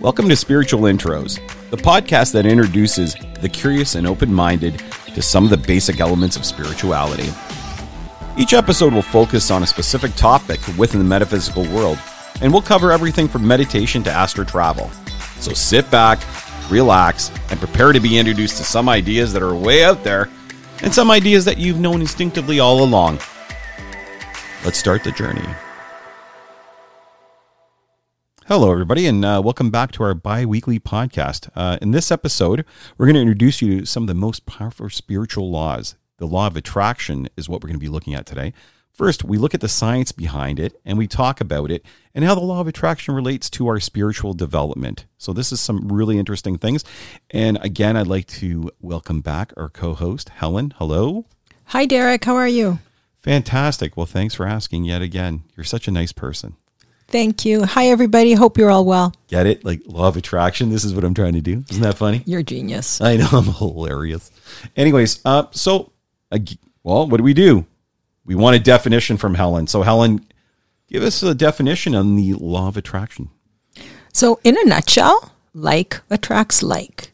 Welcome to Spiritual Intros, the podcast that introduces the curious and open minded to some of the basic elements of spirituality. Each episode will focus on a specific topic within the metaphysical world, and we'll cover everything from meditation to astral travel. So sit back, relax, and prepare to be introduced to some ideas that are way out there and some ideas that you've known instinctively all along. Let's start the journey. Hello, everybody, and uh, welcome back to our bi weekly podcast. Uh, in this episode, we're going to introduce you to some of the most powerful spiritual laws. The law of attraction is what we're going to be looking at today. First, we look at the science behind it and we talk about it and how the law of attraction relates to our spiritual development. So, this is some really interesting things. And again, I'd like to welcome back our co host, Helen. Hello. Hi, Derek. How are you? Fantastic. Well, thanks for asking yet again. You're such a nice person. Thank you. Hi, everybody. Hope you're all well. Get it? Like law of attraction. This is what I'm trying to do. Isn't that funny? You're genius. I know. I'm hilarious. Anyways, uh, so, uh, well, what do we do? We want a definition from Helen. So, Helen, give us a definition on the law of attraction. So, in a nutshell, like attracts like.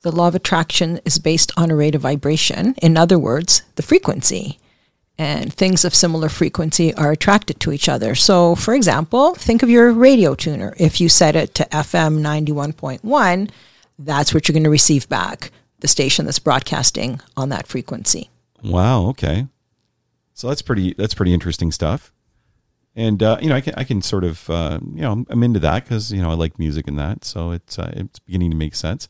The law of attraction is based on a rate of vibration. In other words, the frequency and things of similar frequency are attracted to each other. So, for example, think of your radio tuner. If you set it to FM 91.1, that's what you're going to receive back the station that's broadcasting on that frequency. Wow. Okay. So that's pretty. That's pretty interesting stuff. And uh, you know, I can I can sort of uh, you know I'm into that because you know I like music and that, so it's uh, it's beginning to make sense.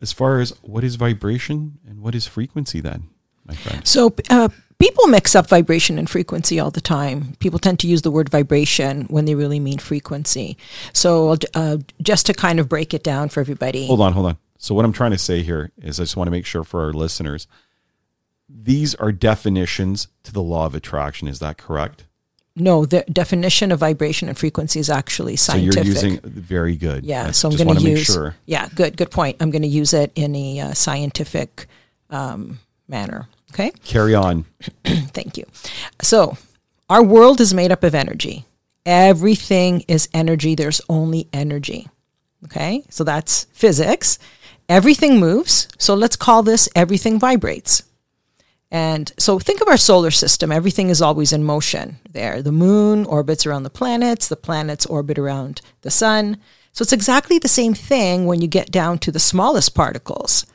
As far as what is vibration and what is frequency, then, my friend. So uh, people mix up vibration and frequency all the time. People tend to use the word vibration when they really mean frequency. So uh, just to kind of break it down for everybody. Hold on, hold on. So what I'm trying to say here is I just want to make sure for our listeners, these are definitions to the law of attraction. Is that correct? No, the definition of vibration and frequency is actually scientific. So you're using very good. Yeah, so I'm going to use. Sure. Yeah, good, good point. I'm going to use it in a uh, scientific um, manner. Okay. Carry on. Thank you. So, our world is made up of energy. Everything is energy. There's only energy. Okay. So that's physics. Everything moves. So let's call this everything vibrates. And so think of our solar system. Everything is always in motion there. The moon orbits around the planets, the planets orbit around the sun. So it's exactly the same thing when you get down to the smallest particles,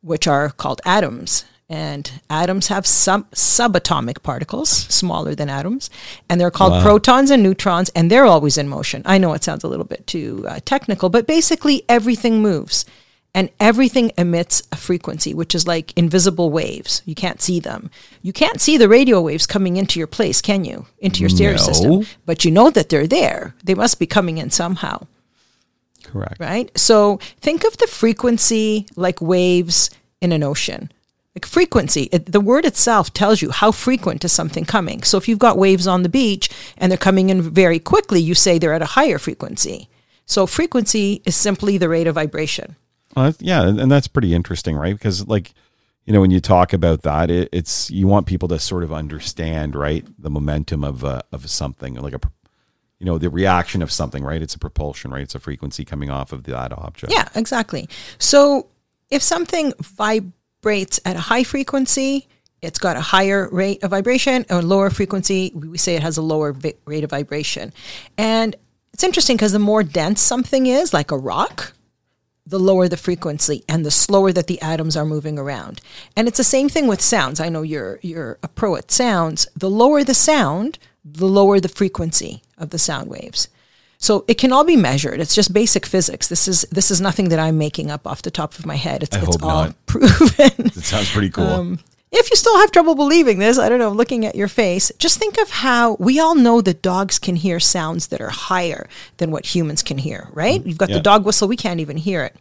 which are called atoms. And atoms have some subatomic particles, smaller than atoms, and they're called wow. protons and neutrons, and they're always in motion. I know it sounds a little bit too uh, technical, but basically everything moves and everything emits a frequency, which is like invisible waves. You can't see them. You can't see the radio waves coming into your place, can you? Into your stereo no. system. But you know that they're there. They must be coming in somehow. Correct. Right? So think of the frequency like waves in an ocean. Like frequency, it, the word itself tells you how frequent is something coming. So if you've got waves on the beach and they're coming in very quickly, you say they're at a higher frequency. So frequency is simply the rate of vibration. Well, yeah, and that's pretty interesting, right? Because like you know when you talk about that, it, it's you want people to sort of understand, right, the momentum of uh, of something, like a you know the reaction of something, right? It's a propulsion, right? It's a frequency coming off of that object. Yeah, exactly. So if something vibrates at a high frequency, it's got a higher rate of vibration, or lower frequency, we say it has a lower vi- rate of vibration. And it's interesting because the more dense something is, like a rock, the lower the frequency and the slower that the atoms are moving around. And it's the same thing with sounds. I know you're you're a pro at sounds. The lower the sound, the lower the frequency of the sound waves. So it can all be measured. It's just basic physics. This is this is nothing that I'm making up off the top of my head. It's, I it's all not. proven. It sounds pretty cool. Um, if you still have trouble believing this, I don't know, looking at your face, just think of how we all know that dogs can hear sounds that are higher than what humans can hear, right? You've got yeah. the dog whistle, we can't even hear it.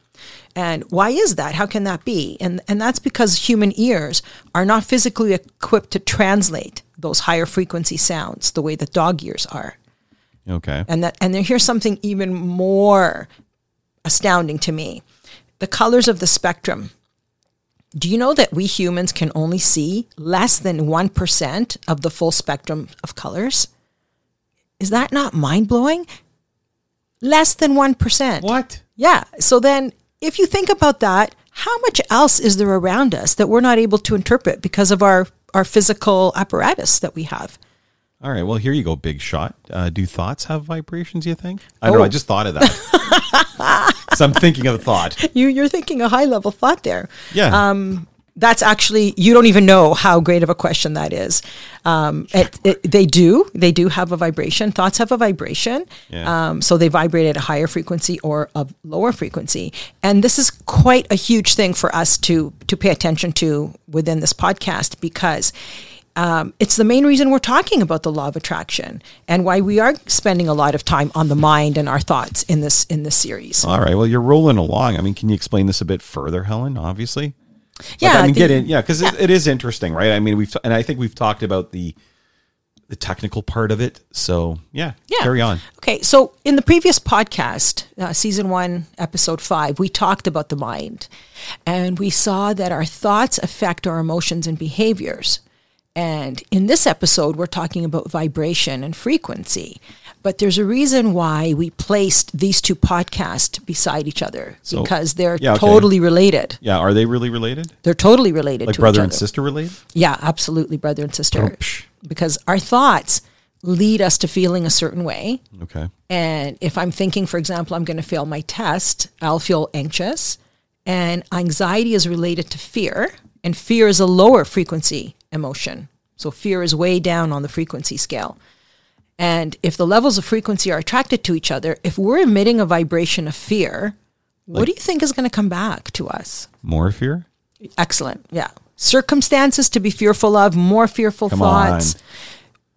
And why is that? How can that be? And and that's because human ears are not physically equipped to translate those higher frequency sounds the way that dog ears are. Okay. And that and here's something even more astounding to me. The colors of the spectrum do you know that we humans can only see less than 1% of the full spectrum of colors? Is that not mind blowing? Less than 1%. What? Yeah. So then, if you think about that, how much else is there around us that we're not able to interpret because of our, our physical apparatus that we have? All right. Well, here you go, big shot. Uh, do thoughts have vibrations? You think? I don't know. Oh. I just thought of that. so I'm thinking of a thought. You, you're thinking a high level thought there. Yeah. That's actually, you don't even know how great of a question that is. Um, it, it, they do, they do have a vibration. Thoughts have a vibration. Yeah. Um, so they vibrate at a higher frequency or a lower frequency. And this is quite a huge thing for us to, to pay attention to within this podcast because um, it's the main reason we're talking about the law of attraction and why we are spending a lot of time on the mind and our thoughts in this in this series. All right. Well, you're rolling along. I mean, can you explain this a bit further, Helen? Obviously. Like, Yeah, I mean, the- get in. Yeah, because it, it is interesting, right? I mean, we've and I think we've talked about the the technical part of it. So yeah, Yeah. carry on. Okay, so in the previous podcast, uh, season one, episode five, we talked about the mind, and we saw that our thoughts affect our emotions and behaviors. And in this episode, we're talking about vibration and frequency. But there's a reason why we placed these two podcasts beside each other So- because they're yeah, okay. totally related. Yeah, are they really related? They're totally related Like brother and sister related? Yeah, absolutely, brother and sister. Psh. Because our thoughts lead us to feeling a certain way. Okay. And if I'm thinking, for example, I'm going to fail my test, I'll feel anxious. And anxiety is related to fear, and fear is a lower frequency emotion. So fear is way down on the frequency scale. And if the levels of frequency are attracted to each other, if we're emitting a vibration of fear, what do you think is going to come back to us? More fear? Excellent. Yeah. Circumstances to be fearful of, more fearful Come thoughts on.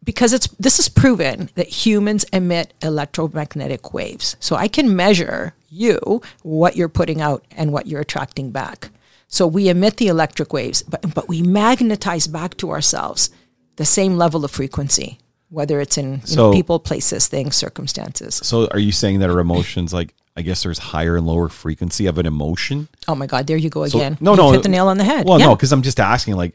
because it's this is proven that humans emit electromagnetic waves. So I can measure you what you're putting out and what you're attracting back. So we emit the electric waves, but but we magnetize back to ourselves the same level of frequency, whether it's in you So- know, people, places, things, circumstances. So are you saying that our emotions, like, I guess there's higher and lower frequency of an emotion? Oh my God, there you go So- again. no, You've no, hit the nail on the head. Well, Yeah. no, because I'm just asking. Like,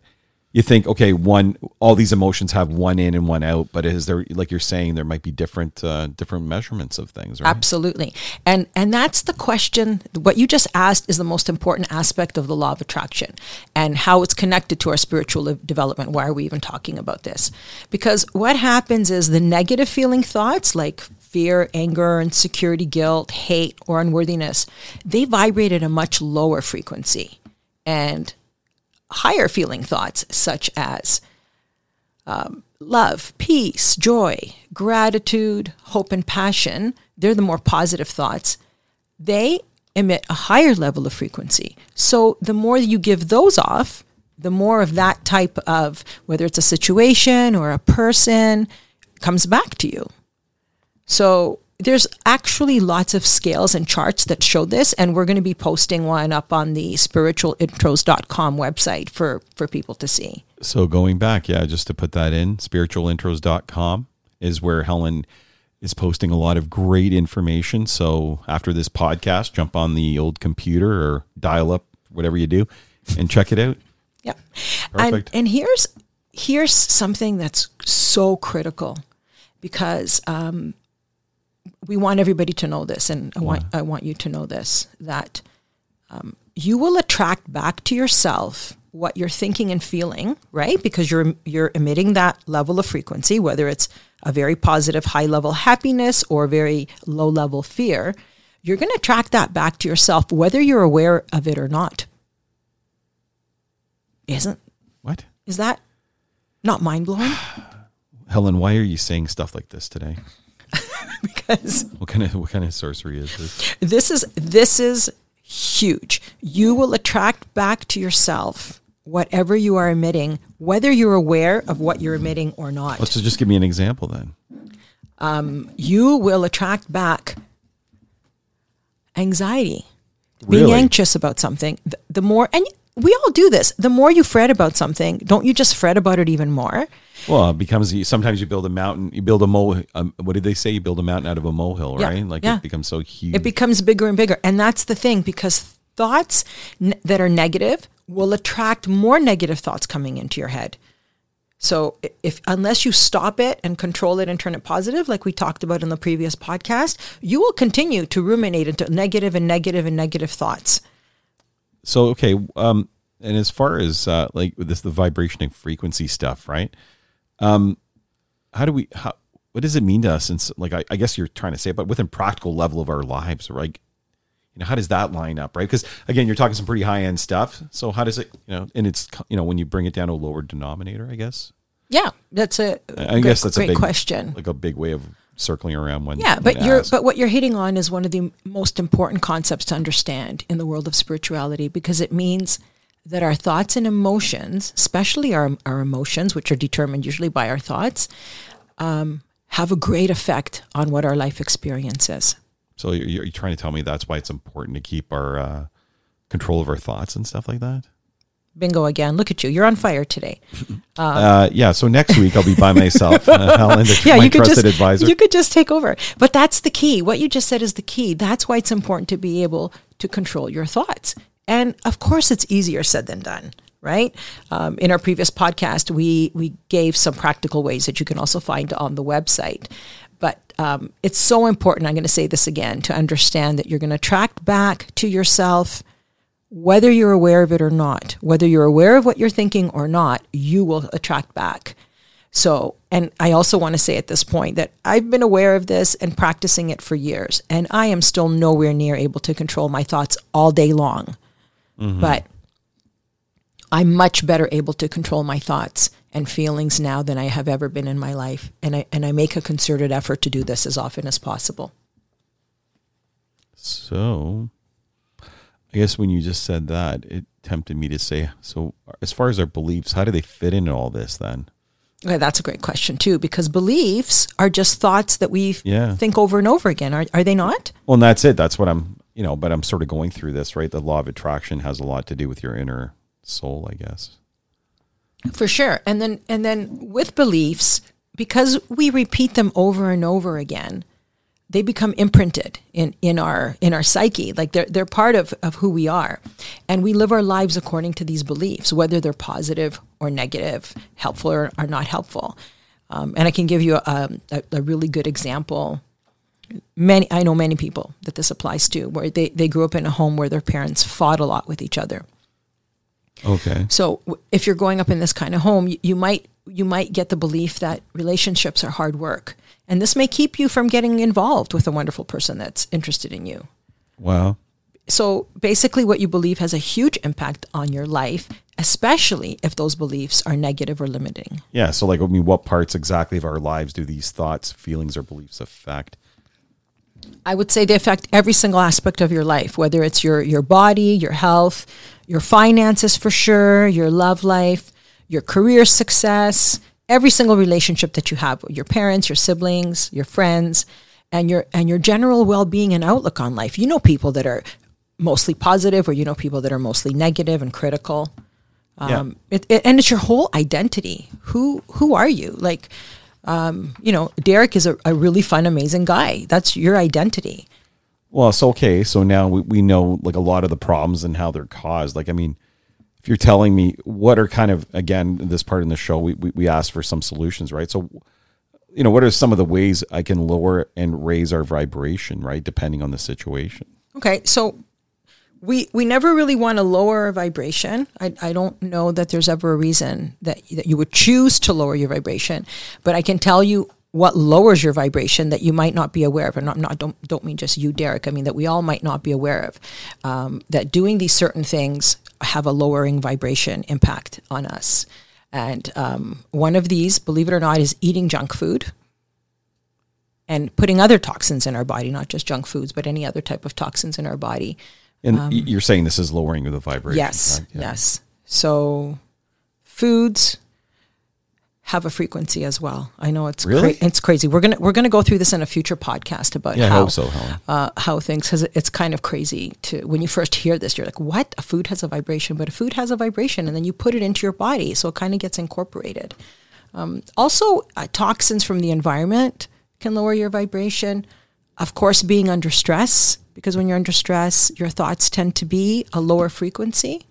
you think, okay, one, all these emotions have one in and one out, but is there, like you're saying, there might be different, uh, different measurements of things, right? Absolutely. And and that's the question what you just asked is the most important aspect of the law of attraction and how it's connected to our spiritual development. Why are we even talking about this? Because what happens is the negative feeling thoughts like fear, anger, insecurity, guilt, hate, or unworthiness, they vibrate at a much lower frequency. And higher feeling thoughts such as um, love, peace, joy, gratitude, hope, and passion, they're the more positive thoughts. They emit a higher level of frequency. So the more you give those off, the more of that type of, whether it's a situation or a person, comes back to you. So there's actually lots of scales and charts that show this, and we're going to be posting one up on the spiritualintros.com website for, for people to see. So going back, yeah, just to put that in, spiritualintros.com is where Helen is posting a lot of great information. So after this podcast, jump on the old computer or dial up, whatever you do, and check it out. Yep. And, Perfect. and here's here's something that's so critical because um, we want everybody to know this, and I want I want you to know this that um, you will attract back to yourself what you're thinking and feeling, right? Because you're you're emitting that level of frequency, whether it's a very positive, high level happiness or very low level fear. You're going to attract that back to yourself, whether you're aware of it or not. Isn't What? is that not mind blowing? Helen, why are you saying stuff like this today? because What kind of what kind of sorcery is this? this is this is huge. You will attract back to yourself whatever you are emitting, whether you're aware of what you're emitting or not. Let's just give me an example then. Um, you will attract back anxiety, being anxious about something. The, the more, and we all do this. The more you fret about something, don't you just fret about it even more? Well, it becomes sometimes you build a mountain, you build a mole. Um, what did they say? You build a mountain out of a molehill, Yeah, right? Like yeah. it becomes so huge. It becomes bigger and bigger. And that's the thing because thoughts n- that are negative will attract more negative thoughts coming into your head. So if unless you stop it and control it and turn it positive, like we talked about in the previous podcast, you will continue to ruminate into negative and negative and negative thoughts. So okay, um, and as far as uh, like this the vibration and frequency stuff, right? Um, how do we how what does it mean to us? And like I, I guess you're trying to say, but within practical level of our lives, right? You know, how does that line up, right? Because again, you're talking some pretty high end stuff. So how does it, you know, and it's you know when you bring it down to a lower denominator, I guess. Yeah, that's a I great, guess that's a big question. like a big way of circling around when. Yeah, but you're asked. but what you're hitting on is one of the most important concepts to understand in the world of spirituality because it means that our thoughts and emotions, especially our our emotions, which are determined usually by our thoughts, um, have a great effect on what our life experience is. So you're, you're trying to tell me that's why it's important to keep our uh, control of our thoughts and stuff like that. Bingo again! Look at you, you're on fire today. Uh, yeah. So next week I'll be by myself. Uh, Helen, the, yeah, you could just advisor. you could just take over. But that's the key. What you just said is the key. That's why it's important to be able to control your thoughts. And of course, it's easier said than done, right? Um, in our previous podcast, we we gave some practical ways that you can also find on the website. But um, it's so important. I'm going to say this again to understand that you're going to track back to yourself whether you're aware of it or not, whether you're aware of what you're thinking or not, you will attract back. So, and I also want to say at this point that I've been aware of this and practicing it for years, and I am still nowhere near able to control my thoughts all day long. Mm-hmm. But I'm much better able to control my thoughts and feelings now than I have ever been in my life. And I, and I make a concerted effort to do this as often as possible. So, I guess when you just said that, it tempted me to say, so as far as our beliefs, how do they fit into all this then? Okay, that's a great question too, because beliefs are just thoughts that we Yeah. think over and over again. Are, are they not? Well, and that's it. That's what I'm, you know, but I'm sort of going through this, right? The law of attraction has a lot to do with your inner soul, I guess. For sure. And then and then with beliefs, because we repeat them over and over again, they become imprinted in, in our in our psyche. Like they're they're part of, of who we are. And we live our lives according to these beliefs, whether they're positive or negative, helpful or, or not helpful. Um, and I can give you a, a, a really good example. Many I know many people that this applies to, where they, they grew up in a home where their parents fought a lot with each other. Okay. So w- if you're growing up in this kind of home, you, you might you might get the belief that relationships are hard work, and this may keep you from getting involved with a wonderful person that's interested in you. Wow. So basically, what you believe has a huge impact on your life, especially if those beliefs are negative or limiting. Yeah. So, like, I mean, what parts exactly of our lives do these thoughts, feelings, or beliefs affect? I would say they affect every single aspect of your life, whether it's your your body, your health, your finances for sure, your love life, your career success, every single relationship that you have with your parents, your siblings, your friends, and your and your general well-being and outlook on life. You know people that are mostly positive or you know people that are mostly negative and critical. Yeah. Um, it, it, and it's your whole identity. Who who are you? Like um, you know, Derek is a, a really fun, amazing guy. That's your identity. Well, it's okay. So now we, we know like a lot of the problems and how they're caused. Like, I mean, if you're telling me what are kind of, again, this part in the show, we, we, we asked for some solutions, right? So, you know, what are some of the ways I can lower and raise our vibration, right? Depending on the situation. Okay, so we we never really want to lower our vibration. I, I don't know that there's ever a reason that that you would choose to lower your vibration, but I can tell you what lowers your vibration that you might not be aware of, and not, not don't don't mean just you, Derek. I mean that we all might not be aware of. Um, that doing these certain things have a lowering vibration impact on us, and um, one of these, believe it or not, is eating junk food and putting other toxins in our body, not just junk foods, but any other type of toxins in our body. And y you're saying this is lowering the vibration. Um, Yes, right? Yeah. yes. So foods have a frequency as well. I know it's Really? cra- it's crazy. We're gonna we're gonna go through this in a future podcast about Yeah, how so, uh, how things because it's kind of crazy to when you first hear this you're like what a food has a vibration but a food has a vibration and then you put it into your body so it kind of gets incorporated um, also uh, toxins from the environment can lower your vibration of course being under stress because when you're under stress your thoughts tend to be a lower frequency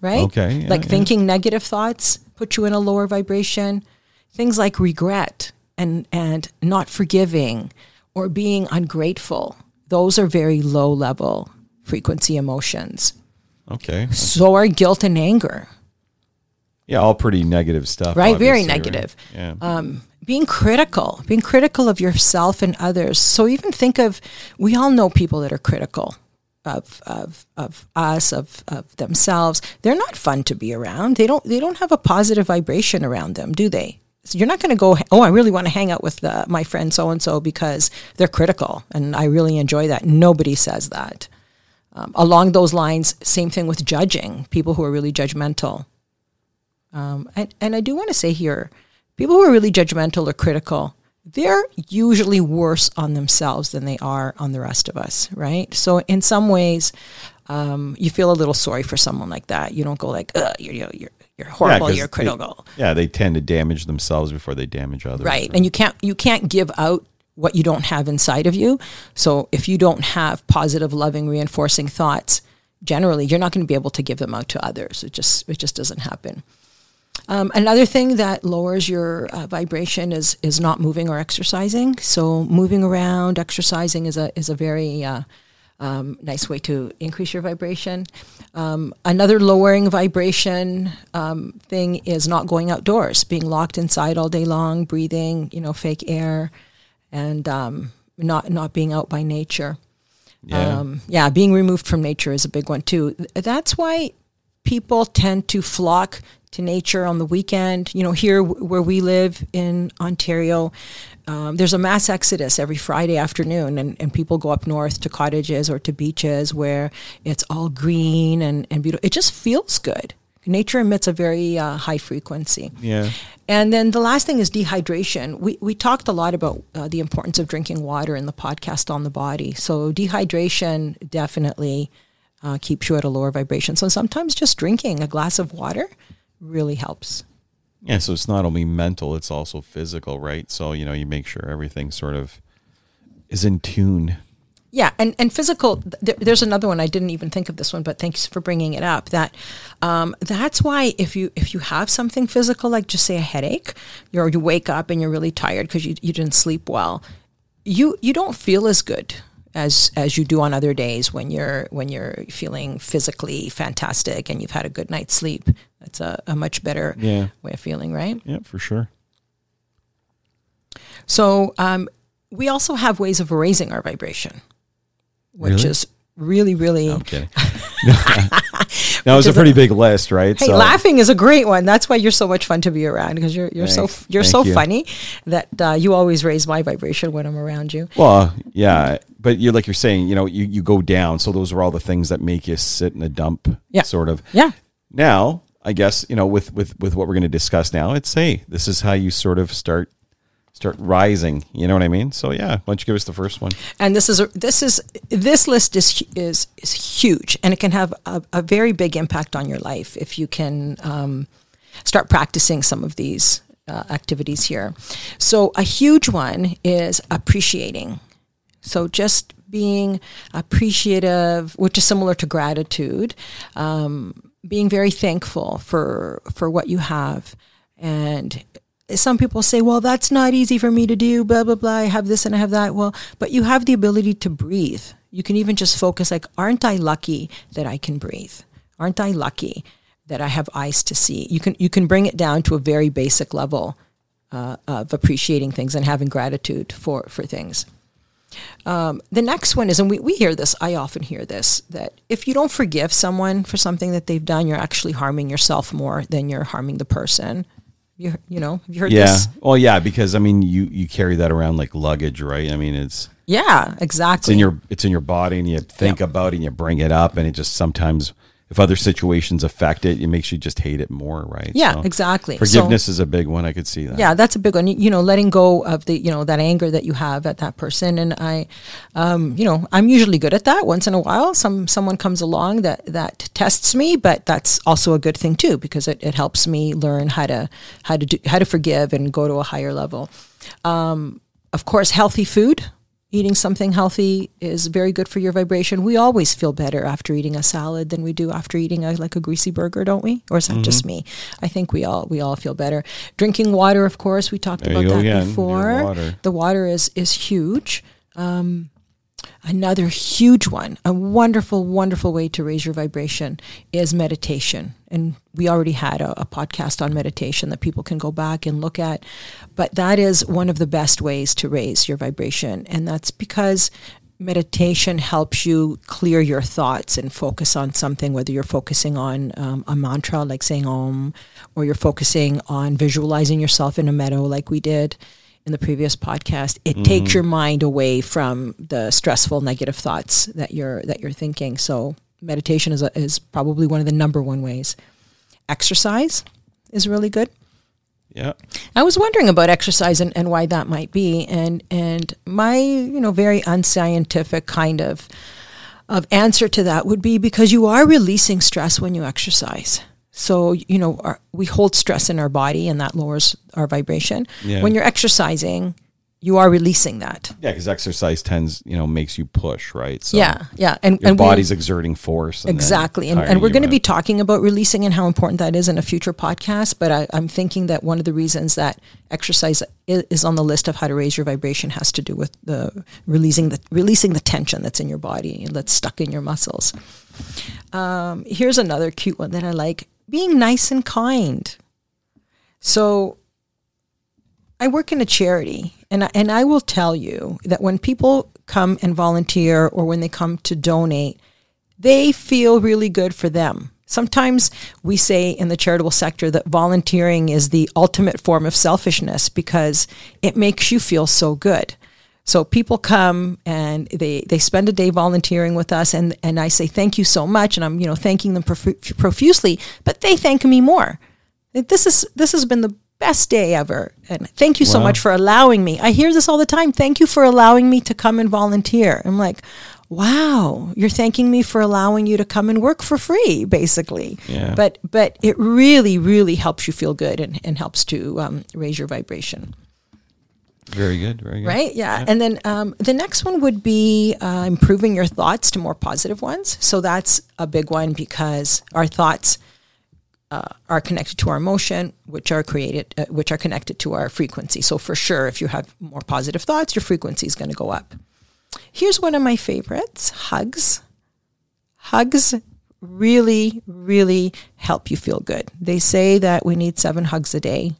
right? Okay, yeah, like yeah. thinking negative thoughts put you in a lower vibration. Things like regret and and not forgiving or being ungrateful. Those are very low level frequency emotions. Okay. So are guilt and anger. Yeah, all pretty negative stuff. Right, very obviously, right? negative. Yeah. Um, being critical, being critical of yourself and others. So even think of, we all know people that are critical of of of us, of of themselves. They're not fun to be around. They don't they don't have a positive vibration around them, do they? So you're not going to go, oh, I really want to hang out with the, my friend so and so because they're critical, and I really enjoy that. Nobody says that. Um, along those lines, same thing with judging people who are really judgmental. Um, and, and I do want to say here, people who are really judgmental or critical, they're usually worse on themselves than they are on the rest of us, right? So in some ways, um, you feel a little sorry for someone like that. You don't go like, you're, you're, you're, you're horrible, 'cause you're they- critical. yeah, they tend to damage themselves before they damage others. right and you can't you can't give out what you don't have inside of you so if you don't have positive loving reinforcing thoughts generally you're not going to be able to give them out to others it just it just doesn't happen um, another thing that lowers your uh, vibration is is not moving or exercising so moving around exercising is a is a very uh, um, nice way to increase your vibration. Um, another lowering vibration um, thing is not going outdoors, being locked inside all day long, breathing, you know, fake air, and um, not not being out by nature. Yeah. Um, yeah, being removed from nature is a big one too. That's why people tend to flock to nature on the weekend. You know, here w- where we live in Ontario, um, there's a mass exodus every Friday afternoon, and, and people go up north to cottages or to beaches where it's all green and, and beautiful. It just feels good. Nature emits a very uh, high frequency. yeah. And then the last thing is dehydration. We, we talked a lot about uh, the importance of drinking water in the podcast on the body. So dehydration definitely uh, keeps you at a lower vibration. So sometimes just drinking a glass of water really helps. Yeah, so it's not only mental, it's also physical, right? So, you know, you make sure everything sort of is in tune. Yeah, and, and physical. Th- there's another one I didn't even think of this one, but thanks for bringing it up. That um, that's why if you if you have something physical, like just say a headache, you're, you wake up and you're really tired because you, you didn't sleep well, you you don't feel as good as as you do on other days when you're when you're feeling physically fantastic and you've had a good night's sleep. That's a, a much better Yeah. way of feeling, right? Yeah, for sure. So um, we also have ways of raising our vibration, which Really? is really really. I'm kidding. that was a pretty big list, right? Hey, laughing is a great one. That's why you're so much fun to be around because you're you're Thanks. so you're Thank so you. funny that uh, you always raise my vibration when I'm around you. Well, yeah, but you're like you're saying, you know, you, you go down. So those are all the things that make you sit in a dump, Yeah. sort of. Yeah, Now, I guess you know, with with with what we're going to discuss now, it's hey, this is how you sort of start start rising. You know what I mean? So yeah, why don't you give us the first one? and this is a, this is this list is is is huge, and it can have a, a very big impact on your life if you can um, start practicing some of these uh, activities here. So a huge one is appreciating. So just being appreciative, which is similar to gratitude, um, being very thankful for for what you have, and some people say, "Well, that's not easy for me to do." Blah blah blah. I have this and I have that. Well, but you have the ability to breathe. You can even just focus. Like, aren't I lucky that I can breathe? Aren't I lucky that I have eyes to see? You can you can bring it down to a very basic level uh, of appreciating things and having gratitude for for things. Um, the next one is, and we, we hear this, I often hear this, that if you don't forgive someone for something that they've done, you're actually harming yourself more than you're harming the person. You, you know, have you heard Yeah. this? Well, yeah, because I mean, you you carry that around like luggage, right? I mean, it's Yeah, it's exactly. in your it's in your body, and you think about it, and you bring it up, and it just sometimes, if other situations affect it, it makes you just hate it more, right? yeah, So exactly. So- Forgiveness is a big one. I could see that. yeah, that's a big one. You- You know, letting go of the, you know, that anger that you have at that person. And I, um, you know, I'm usually good at that. Once in a while, some someone comes along that that tests me, but that's also a good thing too because it, it helps me learn how to how to do how to forgive and go to a higher level. Um, of course, healthy food eating something healthy is very good for your vibration. We always feel better after eating a salad than we do after eating a, like a greasy burger, don't we? Or is that just Mm-hmm. me? I think we all we all feel better. Drinking water, of course, we talked There about that again, before. water. The water is is huge. Um, another huge one, a wonderful, wonderful way to raise your vibration is meditation. And we already had a, a podcast on meditation that people can go back and look at. But that is one of the best ways to raise your vibration. And that's because meditation helps you clear your thoughts and focus on something, whether you're focusing on um, a mantra like saying Om, or you're focusing on visualizing yourself in a meadow like we did in the previous podcast. It mm-hmm. takes your mind away from the stressful negative thoughts that you're that you're thinking. So meditation is a, is probably one of the number one ways. Exercise is really good. Yeah. I was wondering about exercise and, and why that might be, and and my you know very unscientific kind of of answer to that would be because you are releasing stress when you exercise. So you know our, we hold stress in our body, and that lowers our vibration. Yeah. When you're exercising, you are releasing that. Yeah, because exercise tends, you know, makes you push, right? So yeah, yeah, and Your and we- body's exerting force. and Exactly. And, and we're going to be talking about releasing and how important that is in a future podcast. But I, I'm thinking that one of the reasons that exercise is, is on the list of how to raise your vibration has to do with the releasing the releasing the tension that's in your body that's stuck in your muscles. Um, here's another cute one that I like: being nice and kind. So I work in a charity, and I, and I will tell you that when people come and volunteer or when they come to donate, they feel really good for them. Sometimes we say in the charitable sector that volunteering is the ultimate form of selfishness because it makes you feel so good. So people come and they, they spend a day volunteering with us and, and I say thank you so much and I'm you know thanking them profu- profusely, but they thank me more. This is this has been the best day ever and thank you so much for allowing me. I hear this all the time. Thank you for allowing me to come and volunteer. I'm like, wow, you're thanking me for allowing you to come and work for free, basically. Yeah. But but it really really helps you feel good and, and helps to um, raise your vibration. Very good. Very good. Right? Yeah. And then um, the next one would be uh, improving your thoughts to more positive ones. So that's a big one because our thoughts uh, are connected to our emotion, which are created, uh, which are connected to our frequency. So for sure, if you have more positive thoughts, your frequency is going to go up. Here's one of my favorites: hugs. Hugs really, really help you feel good. They say that we need seven hugs a day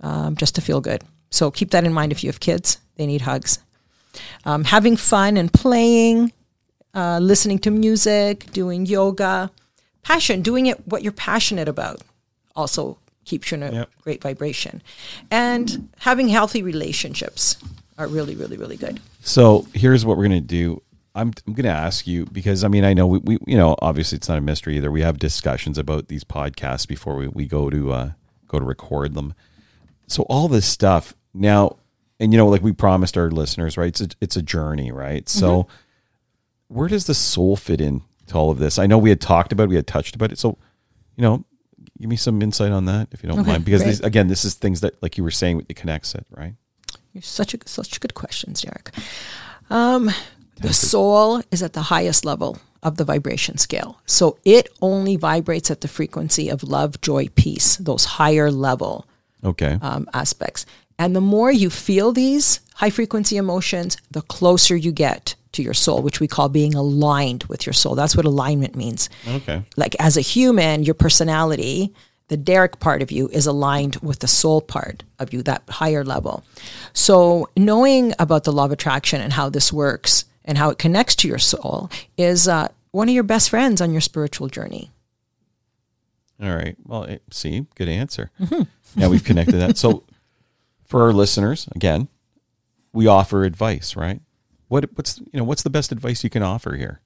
um, just to feel good. So keep that in mind if you have kids, they need hugs. Um, having fun and playing, uh, listening to music, doing yoga, passion, doing it what you're passionate about also keeps you in a Yep. great vibration. And having healthy relationships are really, really, really good. So here's what we're gonna do. I'm I'm gonna ask you because I mean I know we, we you know obviously it's not a mystery either. We have discussions about these podcasts before we, we go to uh, go to record them. So all this stuff now, and you know like we promised our listeners, right? It's a, it's a journey, right? So where does the soul fit in to all of this? I know we had talked about, it, we had touched about it. So you know, give me some insight on that if you don't Okay, mind, because these, again, this is things that like you were saying, it connects it, right? You're such a such good questions, Derek. Um, the soul is at the highest level of the vibration scale, so it only vibrates at the frequency of love, joy, peace. Those higher level Okay. um, aspects, and the more you feel these high frequency emotions, the closer you get to your soul, which we call being aligned with your soul. That's what alignment means okay. like as a human, your personality, the Derek part of you is aligned with the soul part of you, that higher level. So knowing about the law of attraction and how this works and how it connects to your soul is uh, one of your best friends on your spiritual journey. All right. Well, see, good answer. Mm-hmm. Yeah, we've connected that. So, for our listeners, again, we offer advice, right? What what's you know what's the best advice you can offer here?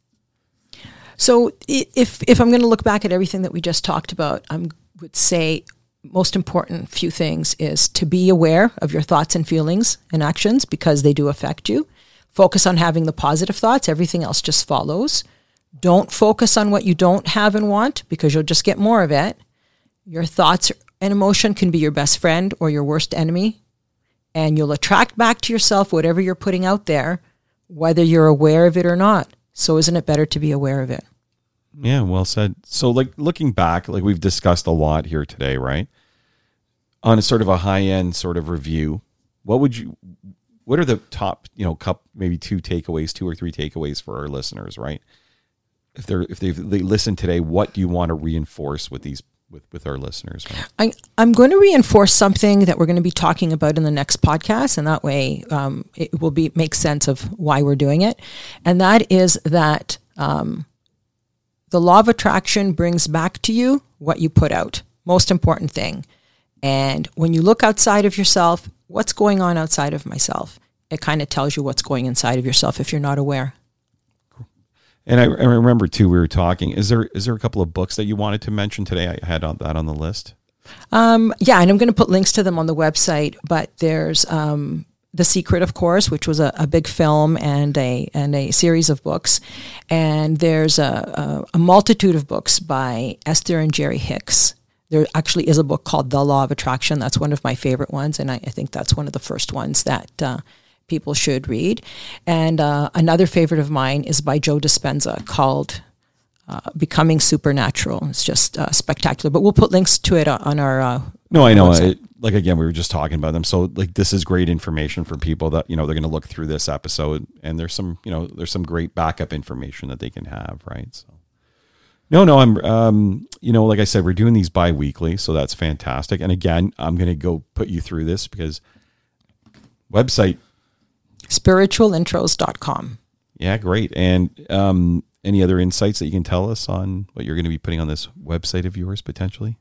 So if if I'm going to look back at everything that we just talked about, I would say most important few things is to be aware of your thoughts and feelings and actions because they do affect you. Focus on having the positive thoughts, everything else just follows. Don't focus on what you don't have and want because you'll just get more of it. Your thoughts and emotion can be your best friend or your worst enemy. And you'll attract back to yourself whatever you're putting out there, whether you're aware of it or not. So, isn't it better to be aware of it? Yeah, well said. So, like looking back, like we've discussed a lot here today, right? On a sort of a high end sort of review, what would you? What are the top, you know, cup maybe two takeaways, two or three takeaways for our listeners, right? If they're if they've they listen today, what do you want to reinforce with these with with our listeners? I, I'm going to reinforce something that we're going to be talking about in the next podcast, and that way um, it will be make sense of why we're doing it. And that is that um, the law of attraction brings back to you what you put out. Most important thing. And when you look outside of yourself, what's going on outside of myself? It kind of tells you what's going inside of yourself if you're not aware. And I, I remember too, we were talking. Is there is there a couple of books that you wanted to mention today? I had on that on the list. Um, yeah, and I'm going to put links to them on the website. But there's um, the Secret, of course, which was a, a, big film and a and a series of books, and there's a, a, a multitude of books by Esther and Jerry Hicks. There actually is a book called The Law of Attraction. That's one of my favorite ones, and I, I think that's one of the first ones that uh, people should read. And uh, another favorite of mine is by Joe Dispenza called uh, Becoming Supernatural. It's just uh, spectacular. But we'll put links to it on our. Uh, no, I know. It, like again, we were just talking about them. So like this is great information for people that you know they're going to look through this episode, and there's some you know there's some great backup information that they can have, right? So. No, no, I'm, um, you know, like I said, we're doing these bi-weekly, so that's fantastic. And again, I'm going to go put you through this because website spiritualintros.com. Yeah, great. And um, any other insights that you can tell us on what you're going to be putting on this website of yours potentially?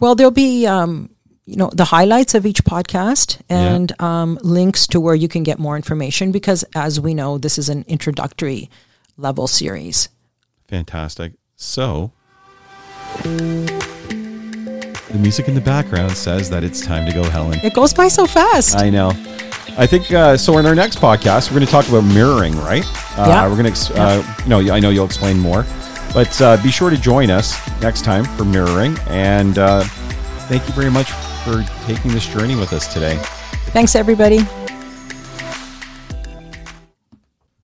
Well, there'll be, um, you know, the highlights of each podcast and yeah. um, links to where you can get more information because, as we know, this is an introductory level series. Fantastic. So, the music in the background says that it's time to go, Helen. It goes by so fast. I know. I think uh, so. In our next podcast, we're going to talk about mirroring, right? Uh, yeah. We're going to, uh, you know, I know you'll explain more, but uh, be sure to join us next time for mirroring. And uh, thank you very much for taking this journey with us today. Thanks, everybody.